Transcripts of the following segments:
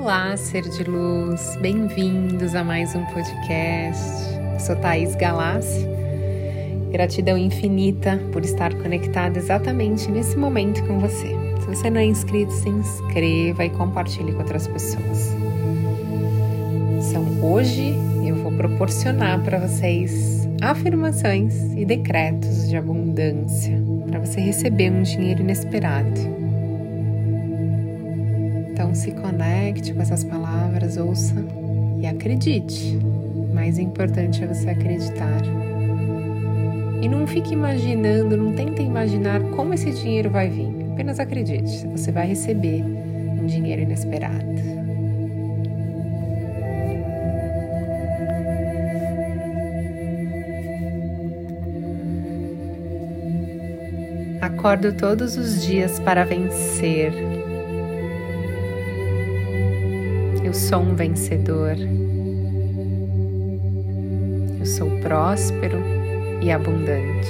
Olá, ser de luz, bem-vindos a mais um podcast. Eu sou Thaís Galassi. Gratidão infinita por estar conectada exatamente nesse momento com você. Se você não é inscrito, se inscreva e compartilhe com outras pessoas. Então, hoje eu vou proporcionar para vocês afirmações e decretos de abundância para você receber um dinheiro inesperado. Então se conecte com essas palavras, ouça e acredite. Mais importante é você acreditar. E não fique imaginando, não tente imaginar como esse dinheiro vai vir. Apenas acredite, você vai receber um dinheiro inesperado. Acordo todos os dias para vencer Eu sou um vencedor. Eu sou próspero e abundante.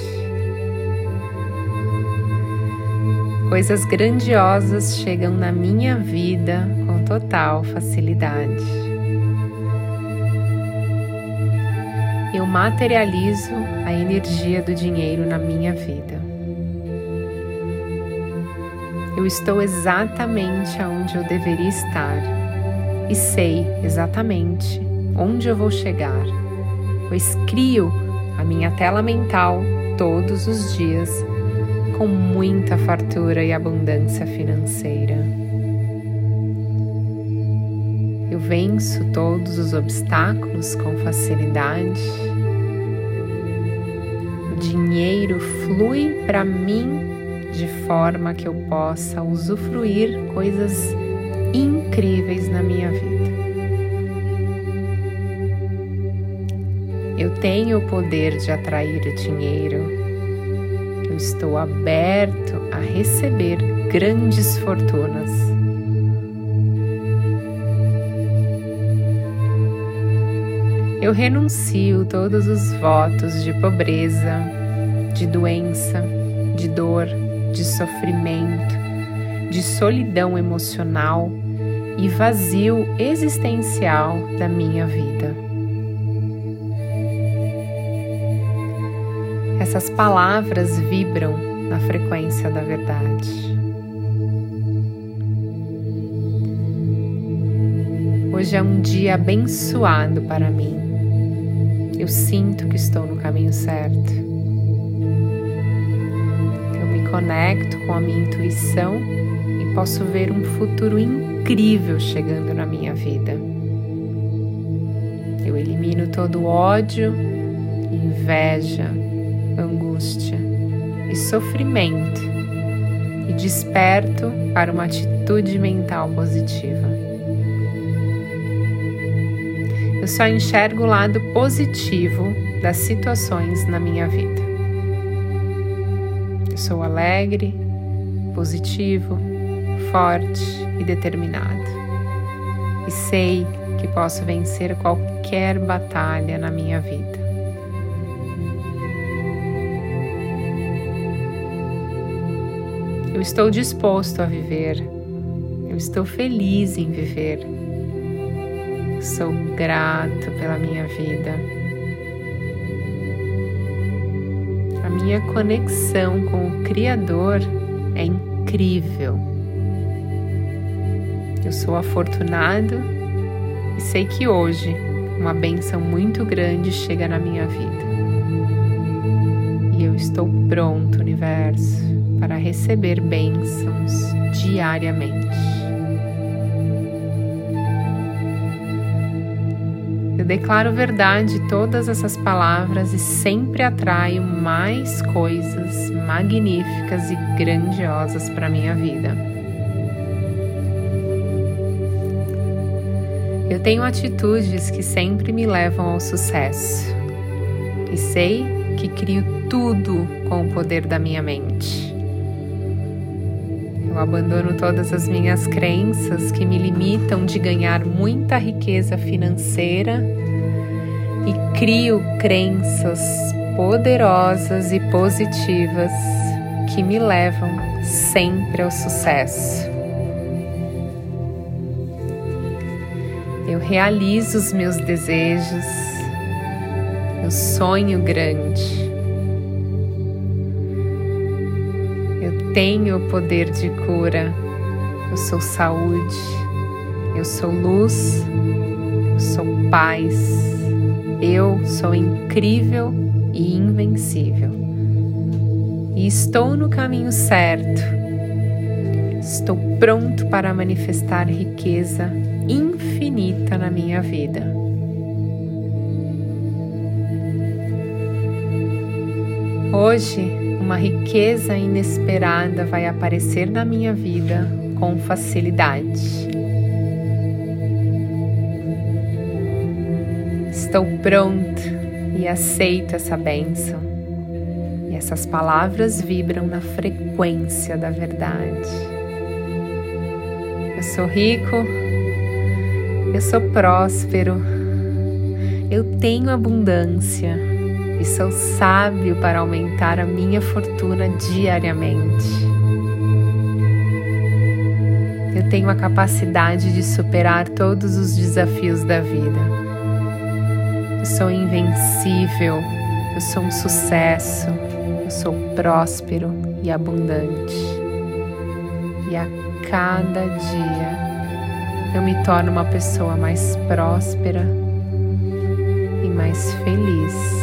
Coisas grandiosas chegam na minha vida com total facilidade. Eu materializo a energia do dinheiro na minha vida. Eu estou exatamente onde eu deveria estar e sei exatamente onde eu vou chegar, pois crio a minha tela mental todos os dias com muita fartura e abundância financeira. Eu venço todos os obstáculos com facilidade. O dinheiro flui para mim de forma que eu possa usufruir coisas incríveis na minha vida. Eu tenho o poder de atrair o dinheiro. Eu estou aberto a receber grandes fortunas. Eu renuncio todos os votos de pobreza, de doença, de dor, de sofrimento, de solidão emocional e vazio existencial da minha vida. Essas palavras vibram na frequência da verdade. Hoje é um dia abençoado para mim. Eu sinto que estou no caminho certo. Eu me conecto com a minha intuição posso ver um futuro incrível chegando na minha vida. Eu elimino todo ódio, inveja, angústia e sofrimento e desperto para uma atitude mental positiva. Eu só enxergo o lado positivo das situações na minha vida. Eu sou alegre, positivo, forte e determinado. E sei que posso vencer qualquer batalha na minha vida. Eu estou disposto a viver. Eu estou feliz em viver. Sou grato pela minha vida. A minha conexão com o Criador é incrível. Eu sou afortunado e sei que hoje uma benção muito grande chega na minha vida. E eu estou pronto, universo, para receber bênçãos diariamente. Eu declaro verdade todas essas palavras e sempre atraio mais coisas magníficas e grandiosas para minha vida. Eu tenho atitudes que sempre me levam ao sucesso e sei que crio tudo com o poder da minha mente. Eu abandono todas as minhas crenças que me limitam de ganhar muita riqueza financeira e crio crenças poderosas e positivas que me levam sempre ao sucesso. Eu realizo os meus desejos. Eu sonho grande. Eu tenho o poder de cura. Eu sou saúde. Eu sou luz. Eu sou paz. Eu sou incrível e invencível. E estou no caminho certo. Estou pronto para manifestar riqueza infinita na minha vida. Hoje, uma riqueza inesperada vai aparecer na minha vida com facilidade. Estou pronto e aceito essa bênção. E essas palavras vibram na frequência da verdade. Eu sou rico, eu sou próspero, eu tenho abundância e sou sábio para aumentar a minha fortuna diariamente. Eu tenho a capacidade de superar todos os desafios da vida. Eu sou invencível, eu sou um sucesso, eu sou próspero e abundante. E a cada dia eu me torno uma pessoa mais próspera e mais feliz.